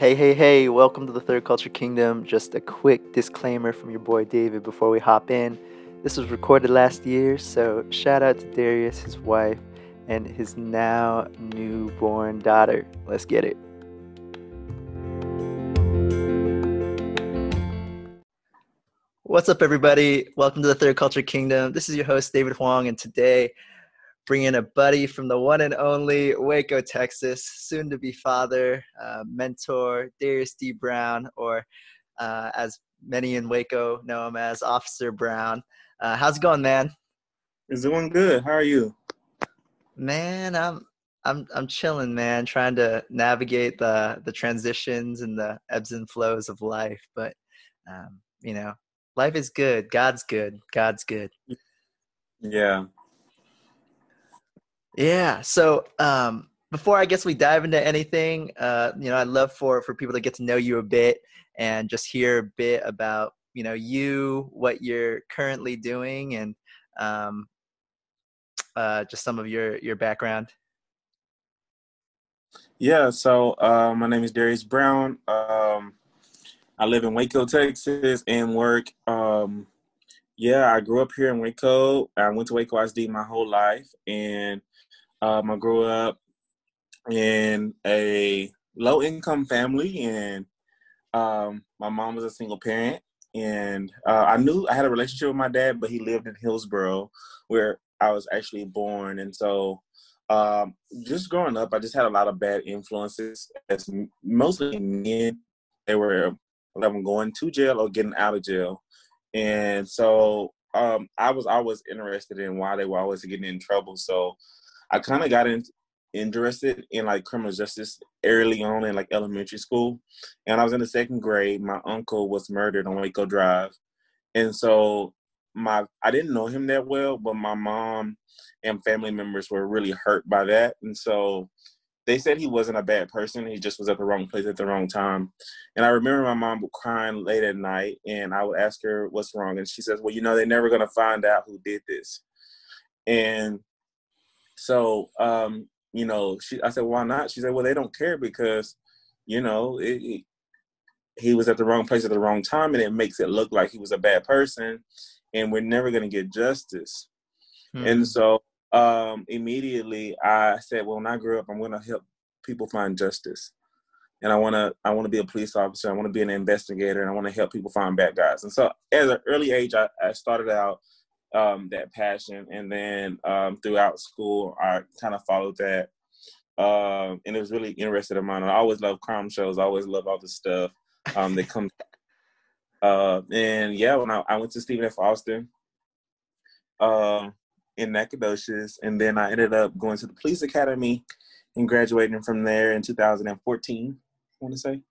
Hey, hey, hey, welcome to the Third Culture Kingdom. Just a quick disclaimer from your boy David before we hop in. This was recorded last year, so shout out to Darius, his wife, and his now newborn daughter. Let's get it. What's up, everybody? Welcome to the Third Culture Kingdom. This is your host, David Huang, and today bringing in a buddy from the one and only Waco, Texas, soon to be father, uh, mentor, Darius D. Brown, or uh, as many in Waco know him as Officer Brown. Uh, how's it going, man? It's doing good. How are you? Man, I'm I'm I'm chilling, man, trying to navigate the the transitions and the ebbs and flows of life. But um, you know, life is good. God's good. God's good. Yeah, yeah. So um, before I guess we dive into anything, uh, you know, I'd love for for people to get to know you a bit and just hear a bit about you know you, what you're currently doing, and um, uh, just some of your your background. Yeah. So uh, my name is Darius Brown. Um, I live in Waco, Texas, and work. Um, yeah, I grew up here in Waco. I went to Waco ISD my whole life, and um, I grew up in a low income family, and um, my mom was a single parent. And uh, I knew I had a relationship with my dad, but he lived in Hillsboro, where I was actually born. And so, um, just growing up, I just had a lot of bad influences. As mostly men, they were them going to jail or getting out of jail. And so, um, I was always interested in why they were always getting in trouble. So I kind of got in, interested in like criminal justice early on in like elementary school. And I was in the second grade. My uncle was murdered on Waco Drive, and so my I didn't know him that well, but my mom and family members were really hurt by that, and so they said he wasn't a bad person. He just was at the wrong place at the wrong time. And I remember my mom crying late at night, and I would ask her what's wrong, and she says, "Well, you know, they're never gonna find out who did this." And so, um, you know, she, I said, why not? She said, well, they don't care because, you know, it, it, he was at the wrong place at the wrong time, and it makes it look like he was a bad person, and we're never going to get justice. Hmm. And so, um, immediately, I said, well, when I grow up, I'm going to help people find justice and I want to I want to be a police officer. I want to be an investigator, and I want to help people find bad guys. And so, at an early age, I, I started out um, that passion. And then um, throughout school, I kind of followed that. Um, and it was really interested in mine. I always love crime shows. I always love all the stuff um, that comes. Uh, and yeah, when I, I, went to Stephen F. Austin uh, in Nacogdoches, and then I ended up going to the police academy and graduating from there in 2014, I want to say.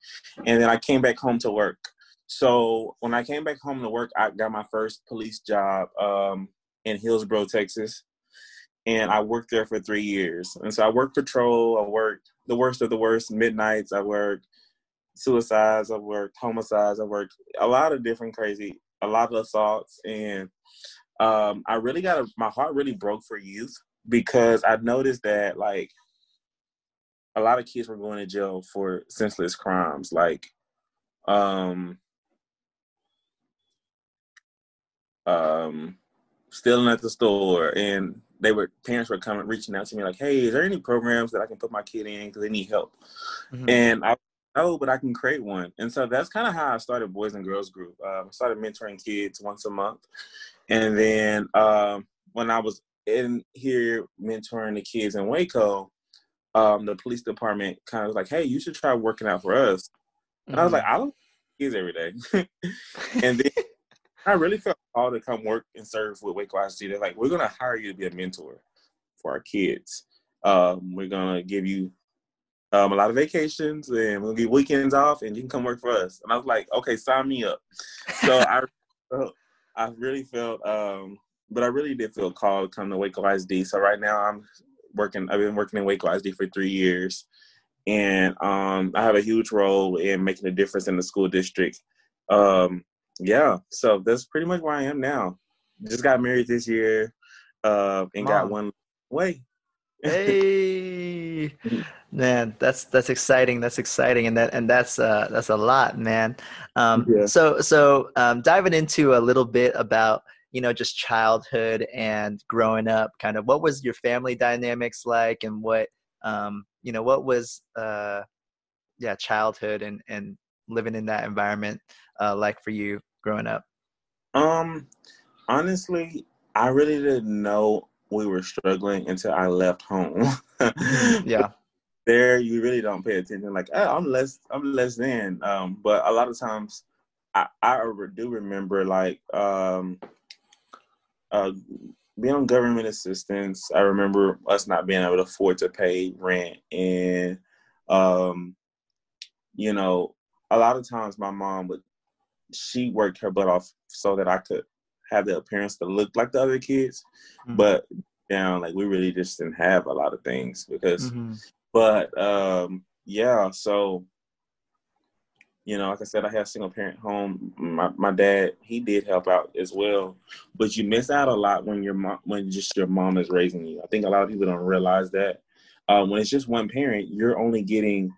And then I came back home to work. So when I came back home to work, I got my first police job um, in Hillsboro, Texas, and I worked there for three years. And so I worked patrol. I worked the worst of the worst midnights. I worked suicides. I worked homicides. I worked a lot of different crazy, a lot of assaults, and um, I really got a, my heart really broke for youth because I noticed that like a lot of kids were going to jail for senseless crimes, like um um, stealing at the store, and they were parents were coming reaching out to me like, "Hey, is there any programs that I can put my kid in because they need help?" Mm-hmm. And I oh, but I can create one. And so that's kind of how I started Boys and Girls Group. Uh, I started mentoring kids once a month, and then um, when I was in here mentoring the kids in Waco, um, the police department kind of was like, "Hey, you should try working out for us." And mm-hmm. I was like, mm-hmm. "I don't kids every day," and then I really felt called to come work and serve with Waco ISD. They're like, we're gonna hire you to be a mentor for our kids. Um, we're gonna give you um, a lot of vacations and we'll get weekends off and you can come work for us. And I was like, okay, sign me up. So I, I really felt, um, but I really did feel called to come to Waco ISD. So right now I'm working, I've been working in Waco ISD for three years and um, I have a huge role in making a difference in the school district. Um, yeah, so that's pretty much where I am now. Just got married this year, uh, and got one way. Hey, man, that's that's exciting. That's exciting, and that and that's uh, that's a lot, man. Um, yeah. So so um, diving into a little bit about you know just childhood and growing up, kind of what was your family dynamics like, and what um, you know what was uh, yeah childhood and and living in that environment uh, like for you growing up? Um, honestly, I really didn't know we were struggling until I left home. yeah. There, you really don't pay attention. Like, oh, I'm less, I'm less than. Um, but a lot of times, I, I do remember like um, uh, being on government assistance. I remember us not being able to afford to pay rent, and um, you know, a lot of times my mom would she worked her butt off so that I could have the appearance to look like the other kids, mm-hmm. but down like we really just didn't have a lot of things because. Mm-hmm. But um, yeah, so you know, like I said, I have single parent home. My my dad, he did help out as well, but you miss out a lot when your mom, when just your mom is raising you. I think a lot of people don't realize that. Uh, when it's just one parent, you're only getting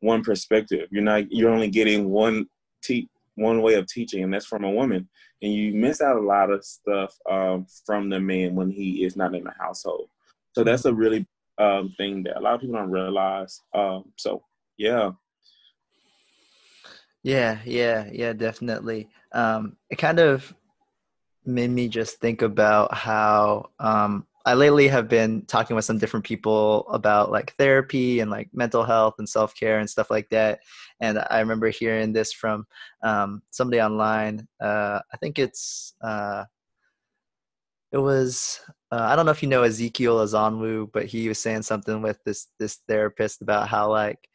one perspective. You're not. You're only getting one te- one way of teaching, and that's from a woman. And you miss out a lot of stuff um, from the man when he is not in the household. So that's a really um, thing that a lot of people don't realize. Um, so yeah. Yeah, yeah, yeah, definitely. Um, it kind of made me just think about how um, I lately have been talking with some different people about like therapy and like mental health and self care and stuff like that. And I remember hearing this from um, somebody online. Uh, I think it's uh, it was uh, I don't know if you know Ezekiel Azonwu, but he was saying something with this this therapist about how like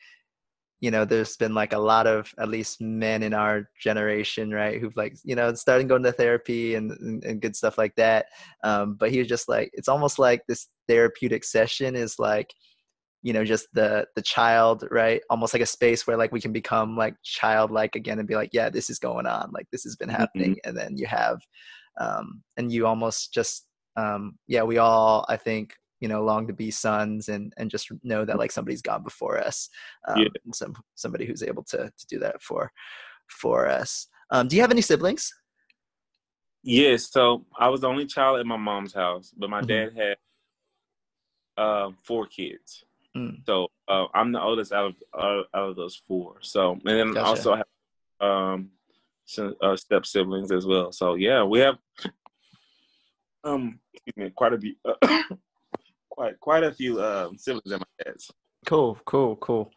you know, there's been like a lot of at least men in our generation, right, who've like, you know, starting going to therapy and, and, and good stuff like that. Um, but he was just like, it's almost like this therapeutic session is like, you know, just the the child, right? Almost like a space where like we can become like childlike again and be like, yeah, this is going on, like this has been happening, mm-hmm. and then you have, um, and you almost just, um, yeah, we all I think you know long to be sons and and just know that like somebody's gone before us um, yeah. some somebody who's able to to do that for for us um, do you have any siblings yes so i was the only child in my mom's house but my mm-hmm. dad had uh, four kids mm. so uh, i'm the oldest out of uh, out of those four so and then gotcha. also I have um uh, step siblings as well so yeah we have um excuse me quite a bit uh, quite quite a few um, siblings in my dad's. Cool, cool, cool.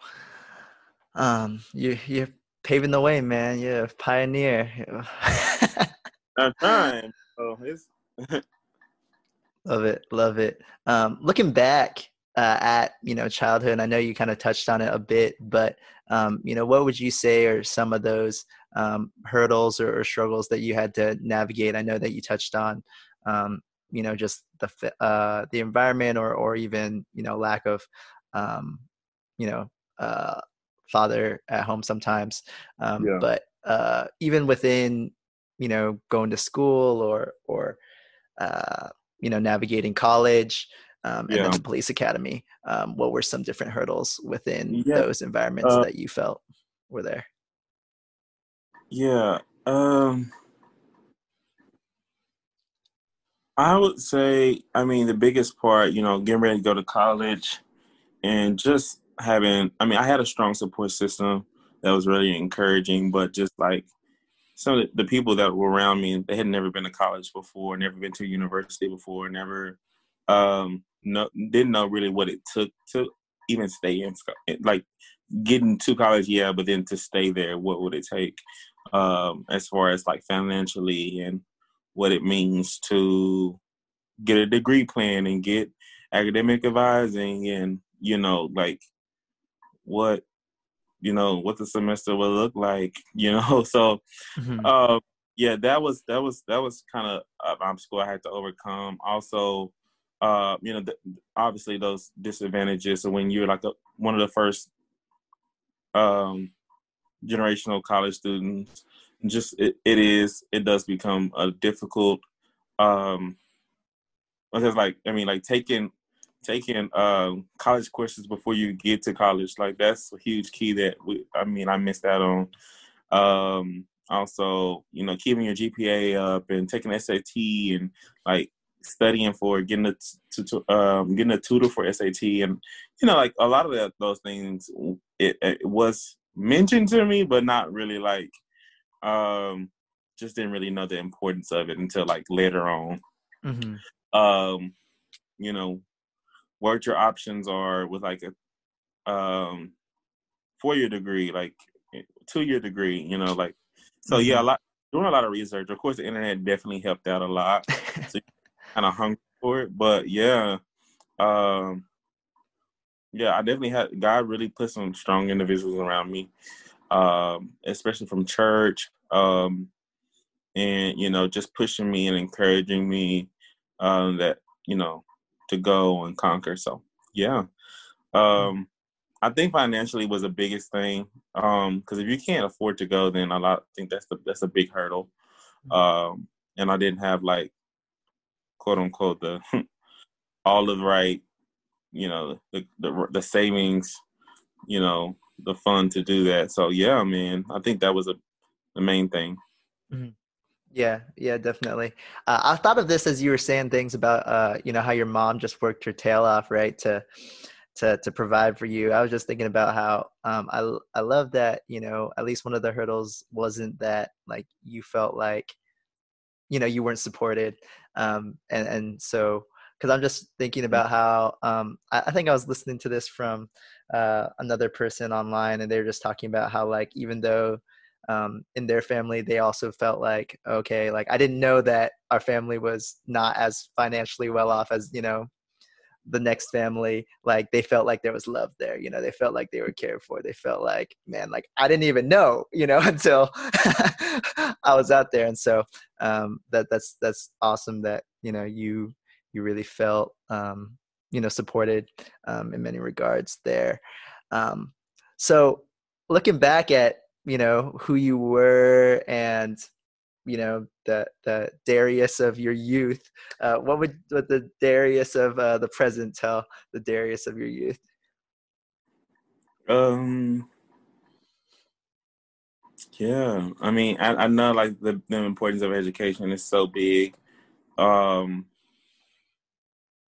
Um, you you're paving the way, man. You're a pioneer. I'm trying. Oh, it's love it, love it. Um, looking back uh, at you know childhood, I know you kind of touched on it a bit, but um, you know, what would you say are some of those um, hurdles or, or, struggles that you had to navigate? I know that you touched on um, you know just the uh, the environment or or even you know lack of um, you know uh, father at home sometimes um, yeah. but uh, even within you know going to school or or uh, you know navigating college um, and yeah. then the police academy um, what were some different hurdles within yeah. those environments uh that you felt were there yeah um I would say, I mean, the biggest part, you know, getting ready to go to college and just having, I mean, I had a strong support system that was really encouraging, but just like some of the people that were around me, they had never been to college before, never been to university before, never, um, no, didn't know really what it took to even stay in, like getting to college, yeah, but then to stay there, what would it take? Um, as far as like financially and what it means to get a degree plan and get academic advising and you know like what you know what the semester will look like you know so mm-hmm. uh, yeah that was that was that was kind of an obstacle i had to overcome also uh, you know the, obviously those disadvantages so when you're like a, one of the first um, generational college students just it, it is it does become a difficult um because like i mean like taking taking uh, college courses before you get to college. Like that's a huge key that we, I mean I missed out on. Um, also, you know, keeping your GPA up and taking SAT and like studying for getting a um, getting a tutor for SAT and you know like a lot of that, those things it, it was mentioned to me but not really like um just didn't really know the importance of it until like later on mm-hmm. um you know what your options are with like a um four year degree like two year degree you know like so mm-hmm. yeah a lot doing a lot of research of course the internet definitely helped out a lot so kind of hungry for it. But yeah, um, yeah, I definitely had God really put some strong individuals around me, um, especially from church, um, and you know, just pushing me and encouraging me um, that you know to go and conquer. So yeah, um, I think financially was the biggest thing because um, if you can't afford to go, then a lot. I think that's the that's a big hurdle. Um, and I didn't have like quote unquote the all of the right, you know, the, the the savings, you know, the fun to do that. So yeah, man, I think that was a the main thing. Mm-hmm. Yeah, yeah, definitely. Uh, I thought of this as you were saying things about, uh, you know, how your mom just worked her tail off, right, to to to provide for you. I was just thinking about how um, I I love that, you know, at least one of the hurdles wasn't that like you felt like, you know, you weren't supported um, and and so because I'm just thinking mm. about how um, I, I, think I was listening to this from uh, another person online, and they were just talking about how like even though um, in their family they also felt like okay, like I didn't know that our family was not as financially well off as you know the next family like they felt like there was love there you know they felt like they were cared for they felt like man like i didn't even know you know until i was out there and so um that that's that's awesome that you know you you really felt um you know supported um in many regards there um so looking back at you know who you were and you know the the Darius of your youth. Uh, what would what the Darius of uh, the present tell the Darius of your youth? Um. Yeah, I mean, I, I know like the, the importance of education is so big. Um.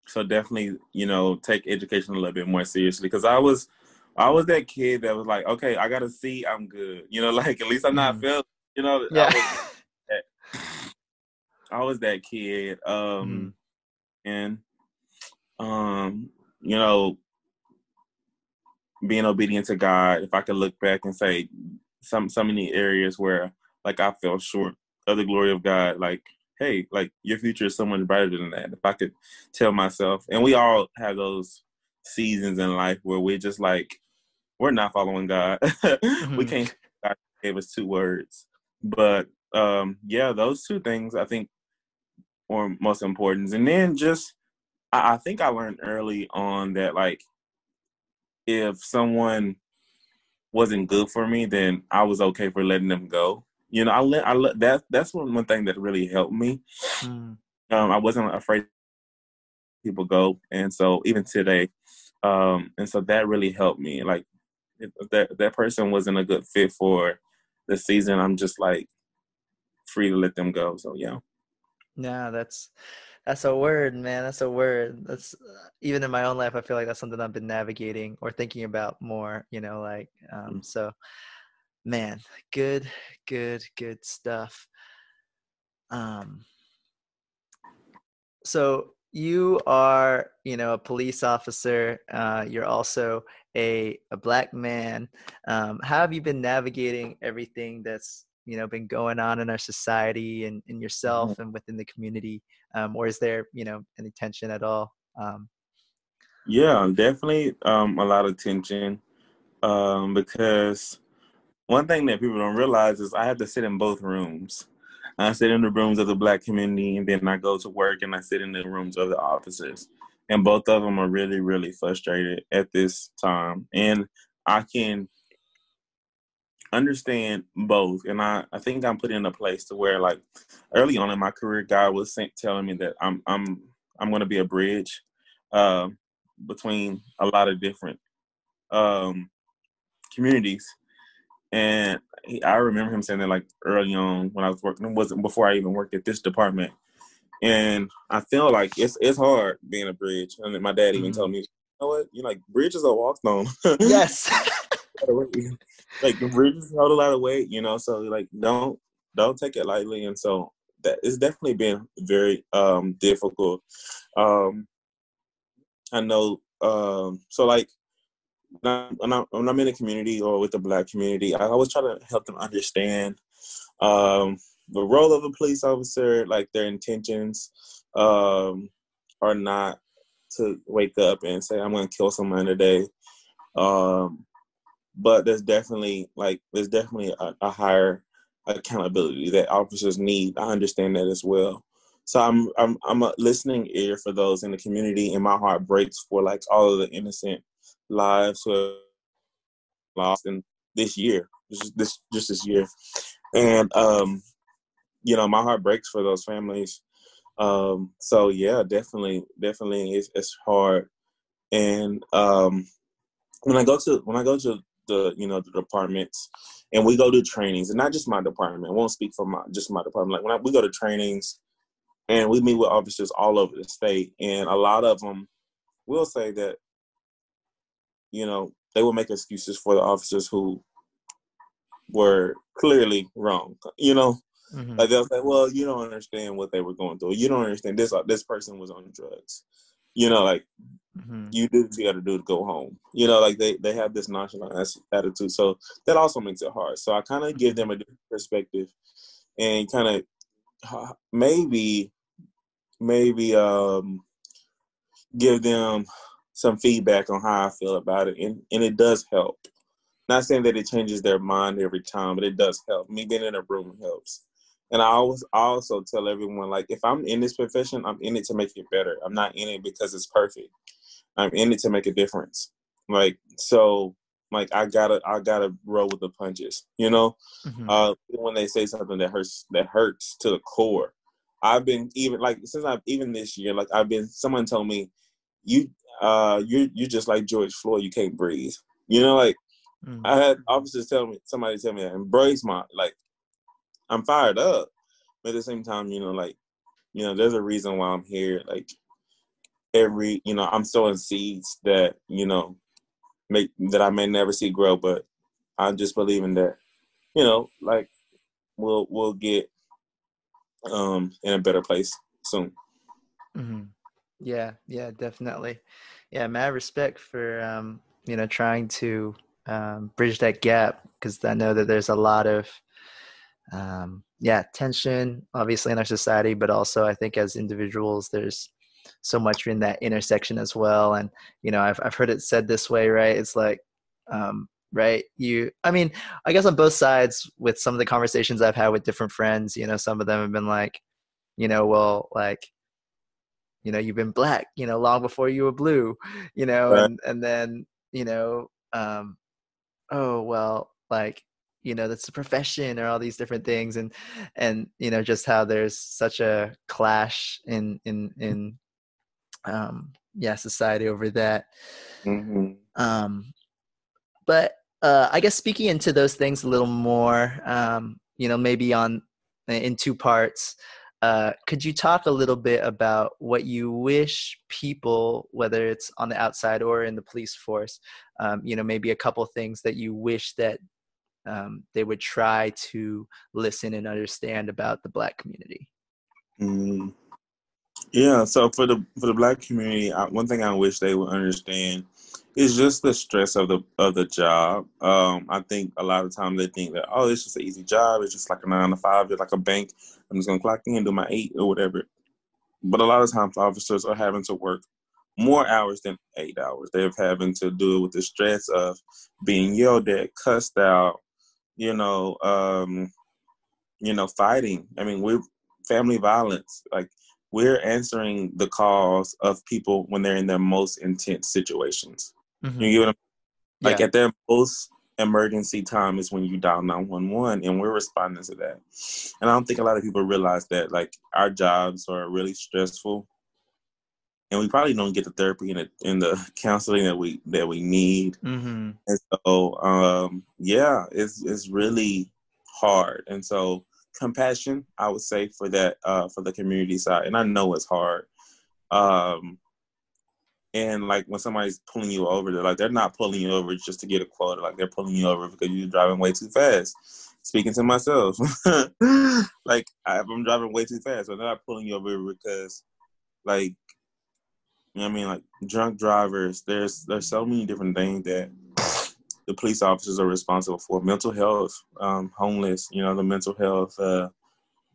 So definitely, you know, take education a little bit more seriously because I was, I was that kid that was like, okay, I got to see, I'm good. You know, like at least I'm not mm. failing. You know, yeah. I was, I was that kid. Um, mm-hmm. and um, you know, being obedient to God. If I could look back and say some so many areas where like I fell short of the glory of God, like hey, like your future is so much brighter than that. If I could tell myself, and we all have those seasons in life where we're just like we're not following God. mm-hmm. We can't. God gave us two words, but um, yeah, those two things I think were most important. And then just I, I think I learned early on that like if someone wasn't good for me, then I was okay for letting them go. You know, I let I let that that's one one thing that really helped me. Mm. Um, I wasn't afraid people go, and so even today, um, and so that really helped me. Like if that that person wasn't a good fit for the season, I'm just like free to let them go. So yeah. Yeah, that's that's a word, man. That's a word. That's uh, even in my own life. I feel like that's something I've been navigating or thinking about more. You know, like um, mm. so. Man, good, good, good stuff. Um. So you are, you know, a police officer. Uh, you're also a a black man. Um, how have you been navigating everything that's you know been going on in our society and in yourself mm-hmm. and within the community um, or is there you know any tension at all um, yeah definitely um, a lot of tension um, because one thing that people don't realize is i have to sit in both rooms. I sit in the rooms of the black community and then i go to work and i sit in the rooms of the officers and both of them are really really frustrated at this time. And i can understand both and I, I think i'm put in a place to where like early on in my career god was telling me that i'm i'm i'm going to be a bridge uh, between a lot of different um, communities. And he, I remember him saying that like early on when I was working, it wasn't before I even worked at this department. And I feel like it's it's hard being a bridge. And my dad even mm-hmm. told me, you know what, you know like bridges are walk on. yes. like bridges hold a lot of weight, you know. So like don't don't take it lightly. And so that it's definitely been very um difficult. Um I know um so like when I'm, when I'm in a community or with the black community, I always try to help them understand um, the role of a police officer, like their intentions um, are not to wake up and say, I'm going to kill someone today. Um, but there's definitely like there's definitely a, a, higher accountability that officers need. I understand that as well. So I'm I'm I'm a listening ear for those in the community, and my heart breaks for like all of the innocent lives who lost in this year, just this just this year, and um, you know my heart breaks for those families. Um, so yeah, definitely, definitely, it's, it's hard. And um, when I go to when I go to the you know the departments and we go to trainings, and not just my department. I won't speak for my just my department. Like when I, we go to trainings, and we meet with officers all over the state, and a lot of them will say that you know, they will make excuses for the officers who were clearly wrong. You know, mm-hmm. like they'll say, "Well, you don't understand what they were going through. You don't understand this. This person was on drugs. You know, like mm-hmm. you do what you got to do to go home. You know, like they they have this nonchalant attitude. So that also makes it hard. So I kind of give them a different perspective and kind of maybe maybe um give them some feedback on how I feel about it, and, and it does help. Not saying that it changes their mind every time, but it does help. Me being in a room helps. And I always I also tell everyone like if I'm in this profession, I'm in it to make it better. I'm not in it because it's perfect. I'm in it to make a difference. Like so like I gotta I gotta roll with the punches, you know? Mm-hmm. Uh when they say something that hurts that hurts to the core. I've been even like since I've even this year, like I've been someone told me you uh, you're you're just like George Floyd. You can't breathe. You know, like mm. I had officers tell me, somebody tell me that, embrace my like. I'm fired up, but at the same time, you know, like, you know, there's a reason why I'm here. Like every, you know, I'm sowing seeds that you know make that I may never see grow, but I'm just believing that, you know, like we'll we'll get um in a better place soon. Mm-hmm. Yeah, yeah, definitely. Yeah, mad respect for um, you know trying to um, bridge that gap because I know that there's a lot of um, yeah tension obviously in our society, but also I think as individuals there's so much in that intersection as well. And you know I've I've heard it said this way, right? It's like um, right you i mean i guess on both sides with some of the conversations i've had with different friends you know some of them have been like you know well like you know you've been black you know long before you were blue you know right. and and then you know um oh well like you know that's a profession or all these different things and and you know just how there's such a clash in in in um yeah society over that mm-hmm. um but uh i guess speaking into those things a little more um you know maybe on in two parts uh, could you talk a little bit about what you wish people, whether it's on the outside or in the police force, um, you know, maybe a couple things that you wish that um, they would try to listen and understand about the Black community? Mm. Yeah, so for the for the Black community, I, one thing I wish they would understand is just the stress of the of the job. Um, I think a lot of times they think that oh, it's just an easy job. It's just like a nine to five, just like a bank. I'm just gonna clock in, and do my eight or whatever. But a lot of times officers are having to work more hours than eight hours. They're having to deal with the stress of being yelled at, cussed out, you know, um, you know, fighting. I mean, we're family violence. Like we're answering the calls of people when they're in their most intense situations. Mm-hmm. You get what I'm like yeah. at their most emergency time is when you dial 911 and we're responding to that and i don't think a lot of people realize that like our jobs are really stressful and we probably don't get the therapy and the, and the counseling that we that we need. Mm-hmm. And so, um, yeah, it's it's really hard. And so, compassion, I would say for that uh, for the community side, and I know it's hard. Um, and like when somebody's pulling you over, they're like they're not pulling you over just to get a quota. Like they're pulling you over because you're driving way too fast. Speaking to myself, like I'm driving way too fast, so they're not pulling you over because, like, you know what I mean, like drunk drivers. There's there's so many different things that the police officers are responsible for. Mental health, um, homeless. You know, the mental health, uh,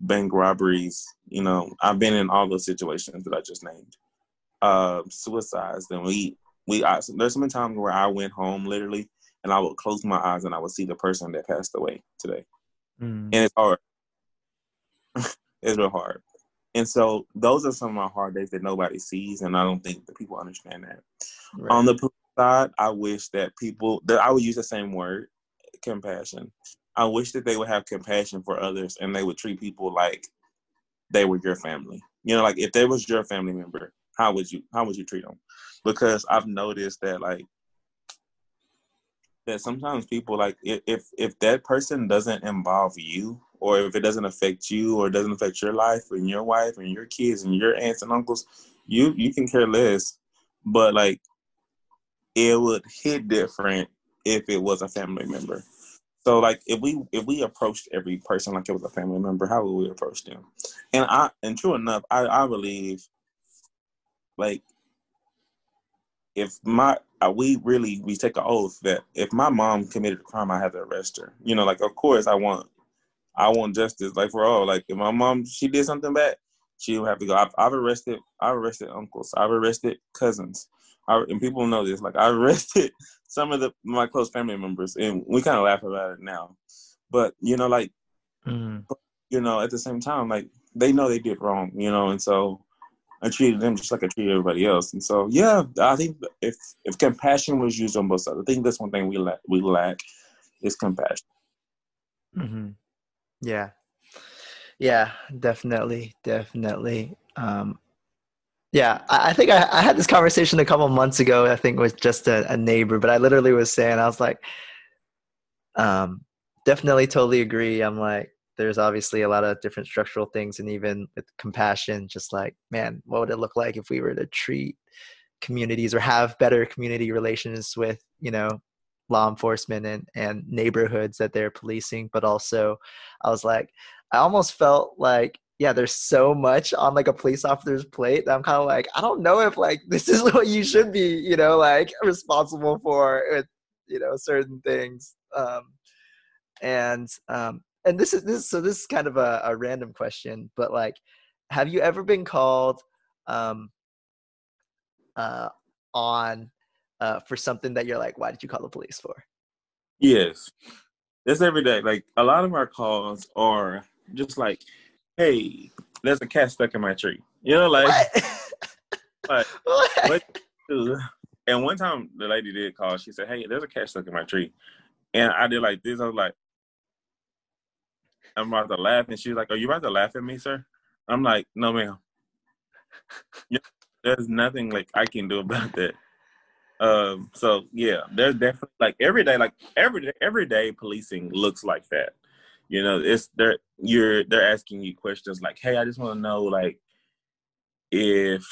bank robberies. You know, I've been in all those situations that I just named uh, suicides, then we we I, there's been times where I went home literally, and I would close my eyes and I would see the person that passed away today, mm. and it's hard. it's real hard, and so those are some of my hard days that nobody sees, and I don't think that people understand that. Right. On the side, I wish that people that I would use the same word, compassion. I wish that they would have compassion for others and they would treat people like they were your family. You know, like if they was your family member, how would you how would you treat them? Because I've noticed that like that sometimes people like if if that person doesn't involve you or if it doesn't affect you or doesn't affect your life and your wife and your kids and your aunts and uncles, you you can care less. But like it would hit different if it was a family member. So like if we if we approached every person like it was a family member, how would we approach them? And I and true enough, I, I believe like if my uh, we really we take an oath that if my mom committed a crime, I have to arrest her. You know, like of course I want I want justice, like for all. Like if my mom she did something bad, she will have to go. I've, I've arrested I've arrested uncles. I've arrested cousins. I, and people know this. Like I arrested some of the my close family members, and we kind of laugh about it now. But you know, like mm. you know, at the same time, like they know they did wrong. You know, and so I treated them just like I treated everybody else. And so, yeah, I think if if compassion was used on both sides, I think that's one thing we lack. We lack is compassion. Mm-hmm. Yeah, yeah, definitely, definitely. Um, yeah, I, I think I, I, had this conversation a couple months ago. I think with just a, a neighbor, but I literally was saying, I was like, um, definitely, totally agree. I'm like, there's obviously a lot of different structural things and even with compassion just like man what would it look like if we were to treat communities or have better community relations with you know law enforcement and and neighborhoods that they're policing? But also i was like i almost felt like yeah there's so much on like a police officer's plate that i'm kind of like i don't know if like this is what you should be you know like responsible for with you know certain things. Um and um and this is this so this is kind of a, a random question, but like, have you ever been called um, uh, on uh, for something that you're like, why did you call the police for? Yes, that's every day. Like a lot of our calls are just like, hey, there's a cat stuck in my tree. You know, like, like what? and one time the lady did call. She said, "Hey, there's a cat stuck in my tree," and I did like this. I was like, I'm about to laugh. And she's like, Are you about to laugh at me, sir? I'm like, No, ma'am. There's nothing like I can do about that. Um, so yeah, there's definitely like every day, like every day, every day policing looks like that. You know, it's they're you're they're asking you questions like, Hey, I just want to know like if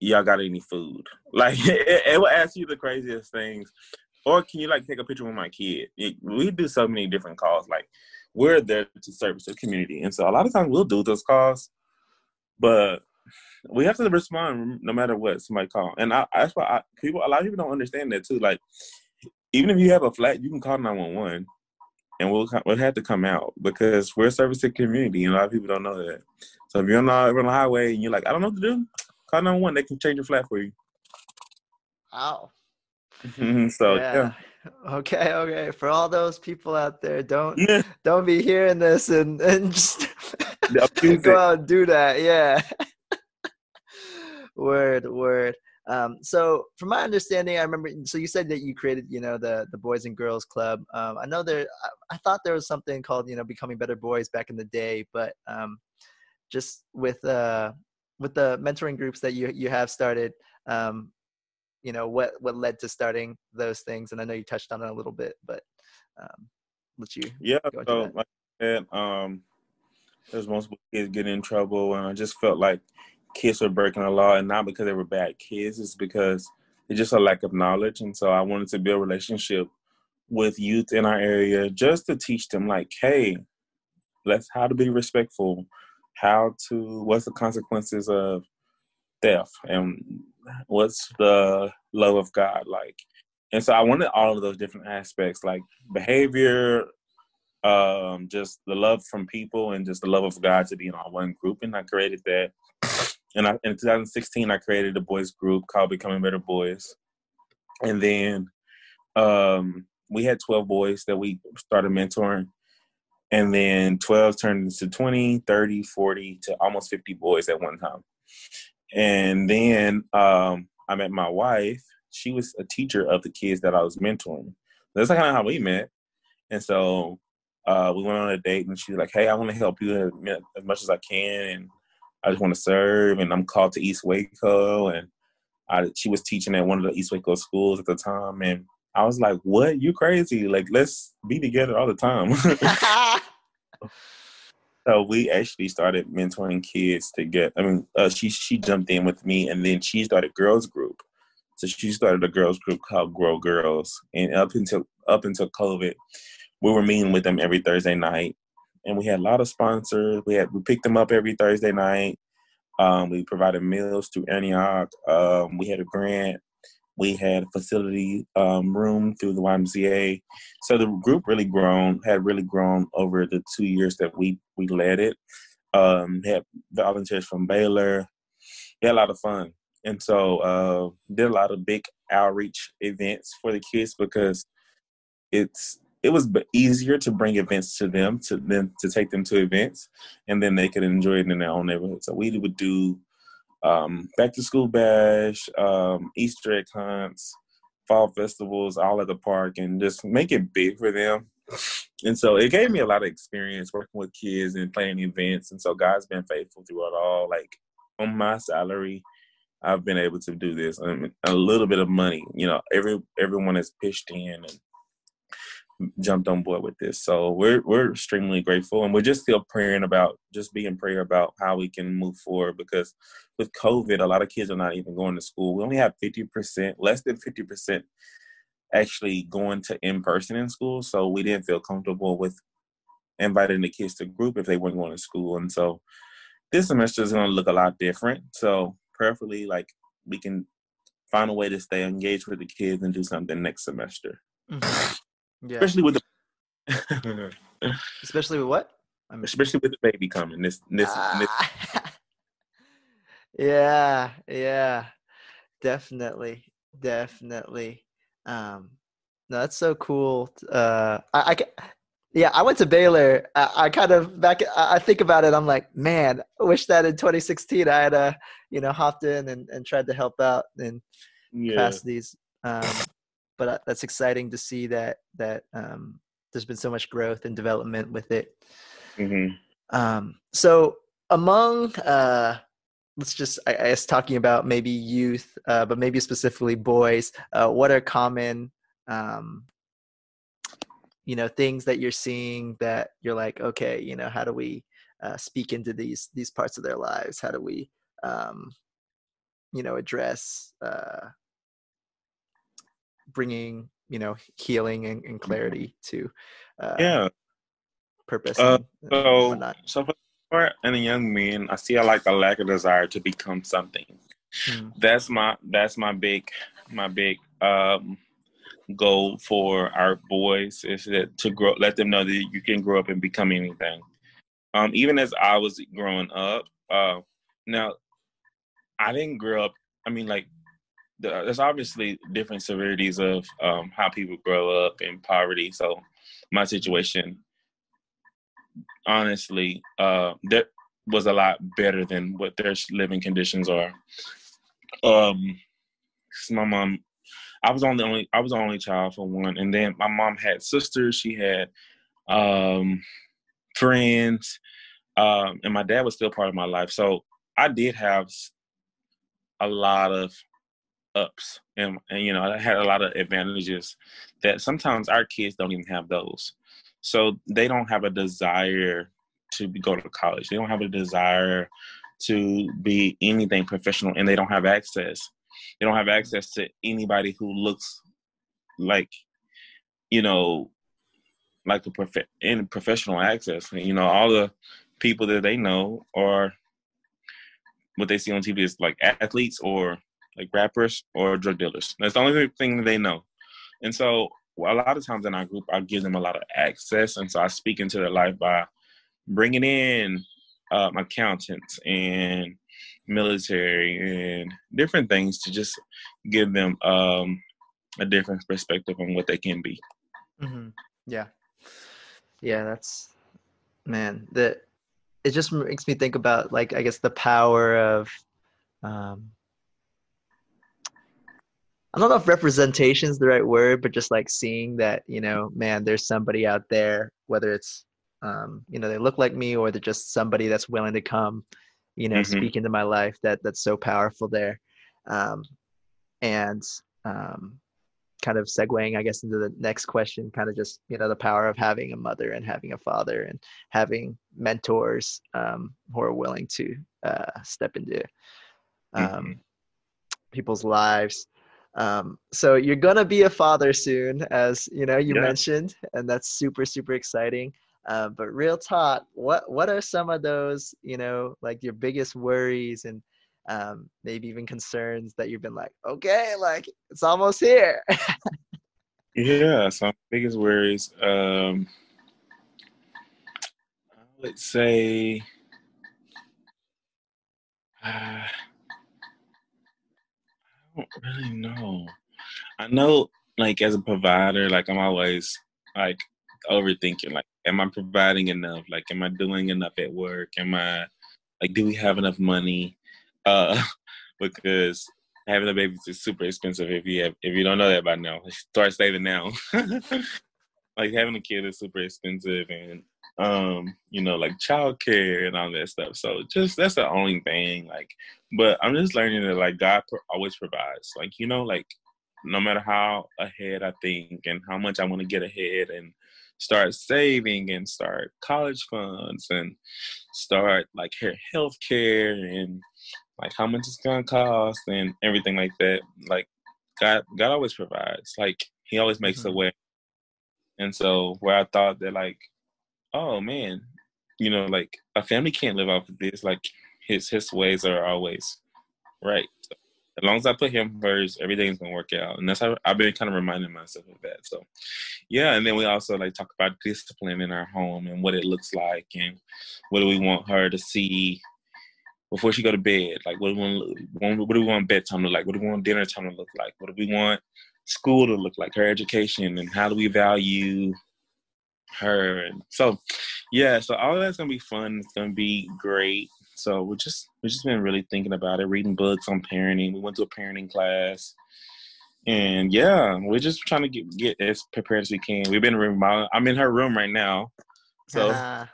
y'all got any food. Like it, it will ask you the craziest things. Or can you like take a picture with my kid? It, we do so many different calls. Like we're there to service the community. And so a lot of times we'll do those calls, but we have to respond no matter what somebody call. And I, that's why I, people, a lot of people don't understand that too. Like, even if you have a flat, you can call 911 and we'll, we'll have to come out because we're the community. And a lot of people don't know that. So if you're on the, on the highway and you're like, I don't know what to do, call 911. They can change your flat for you. Wow. so, yeah. yeah. Okay, okay. For all those people out there, don't don't be hearing this and and just go out and do that. Yeah. word, word. Um, so, from my understanding, I remember. So you said that you created, you know, the the Boys and Girls Club. Um, I know there. I, I, thought there was something called, you know, Becoming Better Boys back in the day, but um, just with uh, with the mentoring groups that you you have started, um, you know what what led to starting those things, and I know you touched on it a little bit, but um, let you yeah. So like said, um, there's multiple kids getting in trouble, and I just felt like kids were breaking the law, and not because they were bad kids, it's because it's just a lack of knowledge, and so I wanted to build a relationship with youth in our area just to teach them like, hey, let's how to be respectful, how to what's the consequences of theft and what's the love of God like. And so I wanted all of those different aspects like behavior, um, just the love from people and just the love of God to be in all one group. And I created that. And I, in 2016, I created a boys group called Becoming Better Boys. And then um, we had 12 boys that we started mentoring and then 12 turned into 20 30 40 to almost 50 boys at one time and then um, i met my wife she was a teacher of the kids that i was mentoring that's kind of how we met and so uh, we went on a date and she was like hey i want to help you as much as i can and i just want to serve and i'm called to east waco and I, she was teaching at one of the east waco schools at the time and I was like, "What? You crazy? Like, let's be together all the time." so we actually started mentoring kids to get. I mean, uh, she she jumped in with me, and then she started girls group. So she started a girls group called Grow Girls, and up until up until COVID, we were meeting with them every Thursday night, and we had a lot of sponsors. We had we picked them up every Thursday night. Um, we provided meals to Antioch. Um, we had a grant we had a facility um, room through the YMCA. So the group really grown, had really grown over the two years that we we led it. Um, had volunteers from Baylor. We had a lot of fun, and so uh, did a lot of big outreach events for the kids because it's it was easier to bring events to them to them to take them to events, and then they could enjoy it in their own neighborhood. So we would do um, back to school bash, um, Easter egg hunts, fall festivals, all at the park, and just make it big for them. And so it gave me a lot of experience working with kids and planning events. And so God's been faithful through it all. Like on my salary, I've been able to do this. I mean, a little bit of money, you know, every everyone has pitched in and jumped on board with this. So we're we're extremely grateful, and we're just still praying about just being prayer about how we can move forward because with COVID, a lot of kids are not even going to school. We only have fifty percent, less than fifty percent, actually going to in person in school. So we didn't feel comfortable with inviting the kids to group if they weren't going to school, and so this semester is going to look a lot different. So prayerfully, like we can find a way to stay engaged with the kids and do something next semester. Mm-hmm. Yeah. Especially with the Especially with what? I'm... Especially with the baby coming. This this, ah. this. yeah, yeah. Definitely. Definitely. Um no, that's so cool. Uh I, I yeah, I went to Baylor. I, I, kind of back. I think about it. I'm like, man, I wish that in 2016 I had, uh, you know, hopped in and, and tried to help out in yeah. capacities. Um, but uh, that's exciting to see that that um, there's been so much growth and development with it. Mm-hmm. Um, so among uh, let's just I guess talking about maybe youth, uh, but maybe specifically boys. Uh, what are common um, you know things that you're seeing that you're like okay you know how do we uh, speak into these these parts of their lives how do we um, you know address uh, bringing you know healing and, and clarity to uh, yeah. purpose uh, and, so so for and a young man i see like a lack of desire to become something. Mm. that's my that's my big my big um goal for our boys is that to grow let them know that you can grow up and become anything. Um even as i was growing up uh now i didn't grow up i mean like there's obviously different severities of um, how people grow up in poverty. So my situation, honestly, uh, that was a lot better than what their living conditions are. Um, my mom, I was only only I was the only child for one, and then my mom had sisters. She had um, friends, um, and my dad was still part of my life. So I did have a lot of ups and, and you know I had a lot of advantages that sometimes our kids don't even have those. So they don't have a desire to go to college. They don't have a desire to be anything professional and they don't have access. They don't have access to anybody who looks like, you know, like a prof- in professional access. You know, all the people that they know are what they see on TV is like athletes or like rappers or drug dealers. That's the only thing they know. And so a lot of times in our group, I give them a lot of access. And so I speak into their life by bringing in um, accountants and military and different things to just give them um, a different perspective on what they can be. Mm-hmm. Yeah, yeah, that's man. That it just makes me think about like I guess the power of. Um, I don't know if representation is the right word, but just like seeing that, you know, man, there's somebody out there, whether it's um, you know they look like me or they're just somebody that's willing to come you know mm-hmm. speak into my life that that's so powerful there um, and um, kind of segueing i guess into the next question kind of just you know the power of having a mother and having a father and having mentors um, who are willing to uh, step into um, mm-hmm. people's lives um, so you're gonna be a father soon as you know you yeah. mentioned and that's super super exciting uh, but real talk, what what are some of those, you know, like your biggest worries and um, maybe even concerns that you've been like, okay, like it's almost here. yeah, so biggest worries. Um, I would say. Uh, really know. I know, like as a provider, like I'm always like overthinking. Like am I providing enough? Like, am I doing enough at work? Am I like, do we have enough money? Uh, because having a baby is super expensive. If you have, if you don't know that by now, start saving now. like having a kid is super expensive, and um, you know, like childcare and all that stuff. So just that's the only thing. Like, but I'm just learning that like God always provides. Like, you know, like no matter how ahead I think and how much I want to get ahead and start saving and start college funds and start like health care and like how much it's gonna cost and everything like that. Like God God always provides. Like he always makes mm-hmm. a way. And so where I thought that like, oh man, you know, like a family can't live off of this, like his his ways are always right. So as long as I put him first, everything's gonna work out. And that's how I've been kind of reminding myself of that. So yeah, and then we also like talk about discipline in our home and what it looks like and what do we want her to see before she go to bed. Like what do we want what do we want bedtime to look like? What do we want dinner time to look like? What do we want school to look like, her education and how do we value her and so yeah, so all that's gonna be fun. It's gonna be great. So we just we just been really thinking about it, reading books on parenting. We went to a parenting class, and yeah, we're just trying to get get as prepared as we can. We've been remodeling. I'm in her room right now, so uh.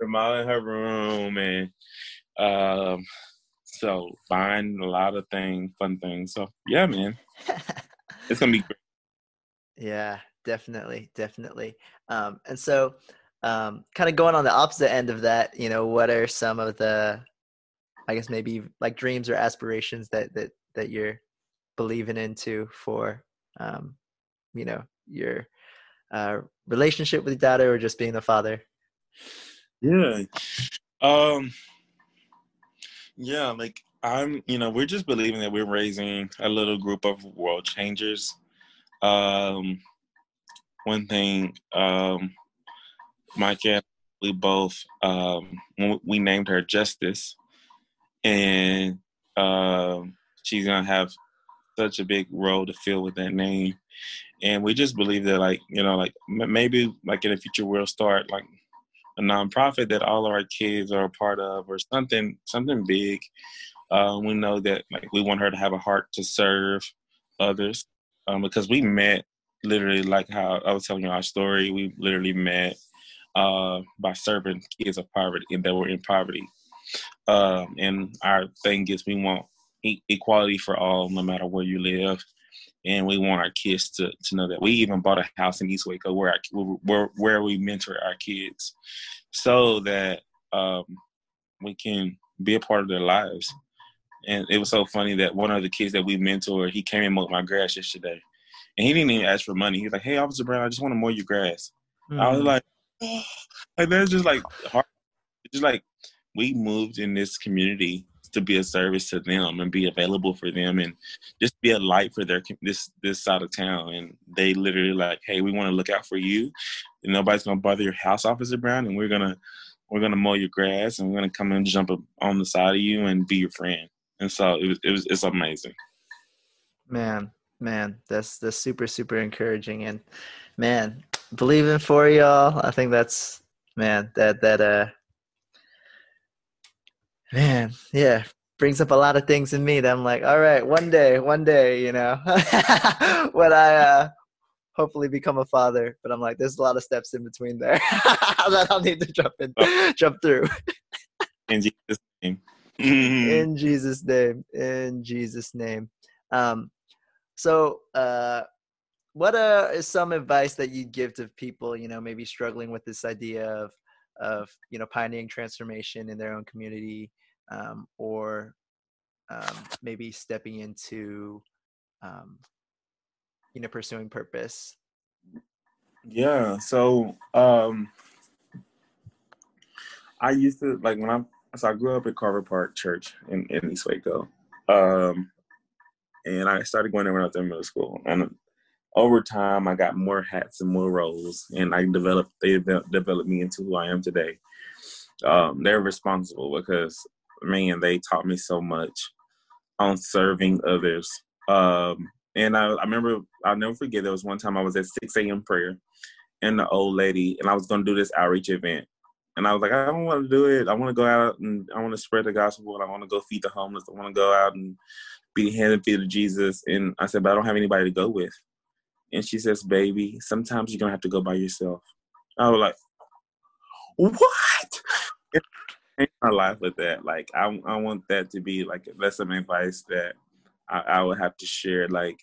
remodeling her room and um, so buying a lot of things, fun things. So yeah, man, it's gonna be great. Yeah, definitely, definitely. Um, and so um, kind of going on the opposite end of that, you know, what are some of the I guess maybe like dreams or aspirations that that that you're believing into for um, you know your uh, relationship with daughter or just being a father. Yeah, um, yeah, like I'm, you know, we're just believing that we're raising a little group of world changers. Um, one thing, um, Mike and we both, um, we named her Justice and um, she's gonna have such a big role to fill with that name. And we just believe that, like you know, like maybe like in the future we'll start like a nonprofit that all of our kids are a part of, or something something big. Uh, we know that like we want her to have a heart to serve others um, because we met literally like how I was telling you our story. We literally met uh, by serving kids of poverty and that were in poverty Um, and our thing is we want equality for all, no matter where you live. And we want our kids to, to know that we even bought a house in East Waco where our, where where we mentor our kids, so that um, we can be a part of their lives. And it was so funny that one of the kids that we mentor, he came and mowed my grass yesterday, and he didn't even ask for money. He's like, "Hey, Officer Brown, I just want to mow your grass." Mm-hmm. I was mm-hmm. like, oh. like that's just like hard. Just like we moved in this community to be a service to them and be available for them and just be a light for their this this side of town. And they literally like, hey, we want to look out for you. And nobody's gonna bother your house, Officer Brown, and we're gonna we're gonna mow your grass and we're gonna come and jump on the side of you and be your friend. And so it was it was it's amazing. Man, man, that's that's super super encouraging and man, believing for y'all. I think that's man that that uh man, yeah, brings up a lot of things in me that I'm like, all right, one day, one day, you know, when I uh, hopefully become a father. But I'm like, there's a lot of steps in between there that I'll need to jump in, oh. jump through. in Jesus' name. in Jesus' name. In Jesus' name. Um, so, uh, what uh, is some advice that you'd give to people, you know, maybe struggling with this idea of, of you know, pioneering transformation in their own community, um, or um, maybe stepping into um, you know pursuing purpose? Yeah so um i used to like when i'm so i grew up at carver park church in, in east waco. Um and i started going there when i was in middle school and over time i got more hats and more roles and i developed they developed me into who i am today um they're responsible because man, they taught me so much on serving others. Um, and I, I remember, I'll never forget, there was one time I was at 6 a.m. prayer and the old lady, and I was going to do this outreach event. And I was like, I don't want to do it. I want to go out and I want to spread the gospel and I want to go feed the homeless. I want to go out and be hand and feet of Jesus. And I said, but I don't have anybody to go with. And she says, baby, sometimes you're going to have to go by yourself. I was like, what? my life with that. Like I, I want that to be like that's some advice that I, I would have to share. Like,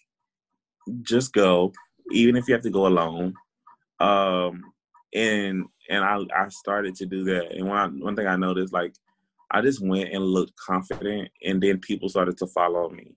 just go, even if you have to go alone. Um, and and I I started to do that. And one one thing I noticed, like, I just went and looked confident, and then people started to follow me.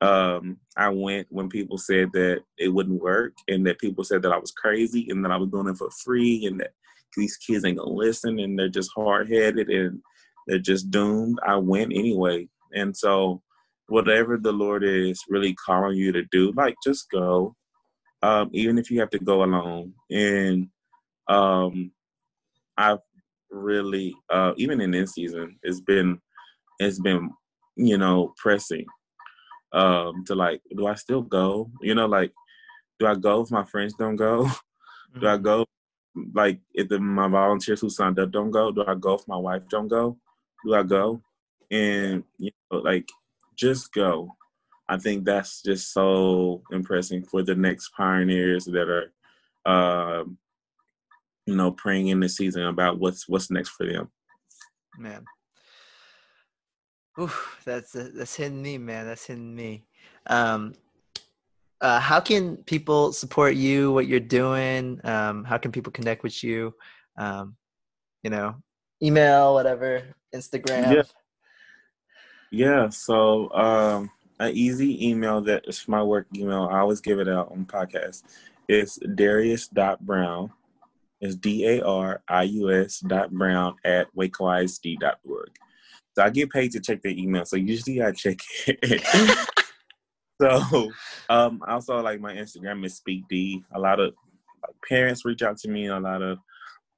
Um, I went when people said that it wouldn't work, and that people said that I was crazy, and that I was doing it for free, and that these kids ain't gonna listen and they're just hard headed and they're just doomed. I went anyway. And so whatever the Lord is really calling you to do, like just go. Um, even if you have to go alone. And um I've really uh even in this season it's been it's been, you know, pressing um to like, do I still go? You know, like do I go if my friends don't go? Mm-hmm. Do I mm-hmm. go like if the, my volunteers who signed up don't go, do I go if my wife don't go? Do I go? And you know, like just go. I think that's just so impressive for the next pioneers that are, um, you know, praying in the season about what's what's next for them. Man, Ooh, that's that's hitting me, man. That's hitting me. Um, uh, how can people support you what you're doing? Um, how can people connect with you? Um, you know email whatever instagram. Yeah, yeah so um, an easy email that is my work email i always give it out on podcast. It's darius.brown it's d-a-r-i-u-s dot brown at wacoisd.org so i get paid to check the email so usually i check it So, um, I also like my Instagram is Speak D. A lot of like, parents reach out to me. A lot of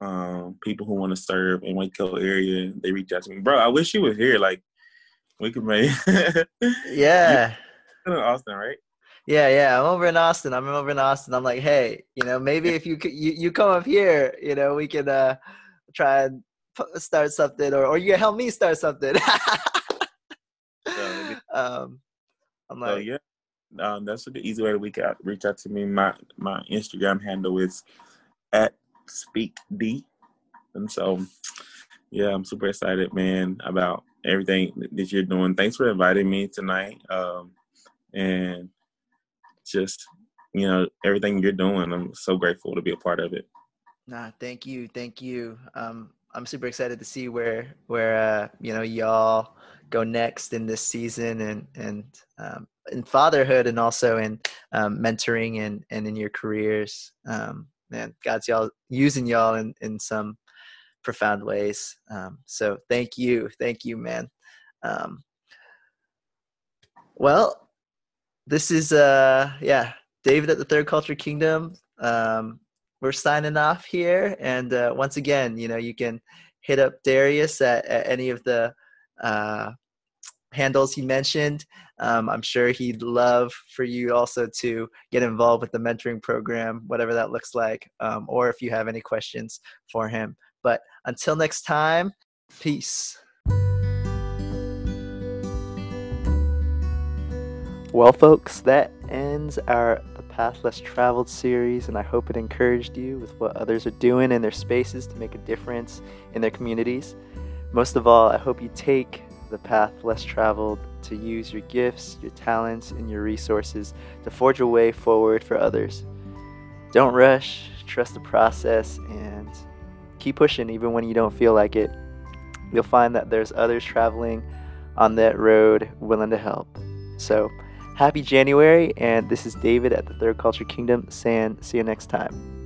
um, people who want to serve in Waco area, they reach out to me. Bro, I wish you were here. Like, we could make. yeah. In Austin, right? Yeah, yeah. I'm over in Austin. I'm over in Austin. I'm like, hey, you know, maybe if you you, you come up here, you know, we can uh try and start something, or or you can help me start something. um, I'm like, yeah, um, that's the easy way to reach out, reach out to me. My my Instagram handle is at speak d, and so yeah, I'm super excited, man, about everything that you're doing. Thanks for inviting me tonight. Um, and just, you know, everything you're doing. I'm so grateful to be a part of it. Nah, thank you. Thank you. Um, I'm super excited to see where, where, uh, you know, y'all go next in this season and, and, um, in fatherhood and also in um, mentoring and, and in your careers. Um, man, God's y'all using y'all in, in some profound ways. Um, so thank you. Thank you, man. Um, well, this is, uh, yeah, David at the Third Culture Kingdom. Um, we're signing off here. And uh, once again, you know, you can hit up Darius at, at any of the uh, handles he mentioned. Um, I'm sure he'd love for you also to get involved with the mentoring program, whatever that looks like, um, or if you have any questions for him. But until next time, peace. Well, folks, that ends our The Path Less Traveled series, and I hope it encouraged you with what others are doing in their spaces to make a difference in their communities. Most of all, I hope you take the path less traveled to use your gifts, your talents, and your resources to forge a way forward for others. Don't rush, trust the process, and keep pushing even when you don't feel like it. You'll find that there's others traveling on that road willing to help. So, happy January, and this is David at the Third Culture Kingdom saying, see you next time.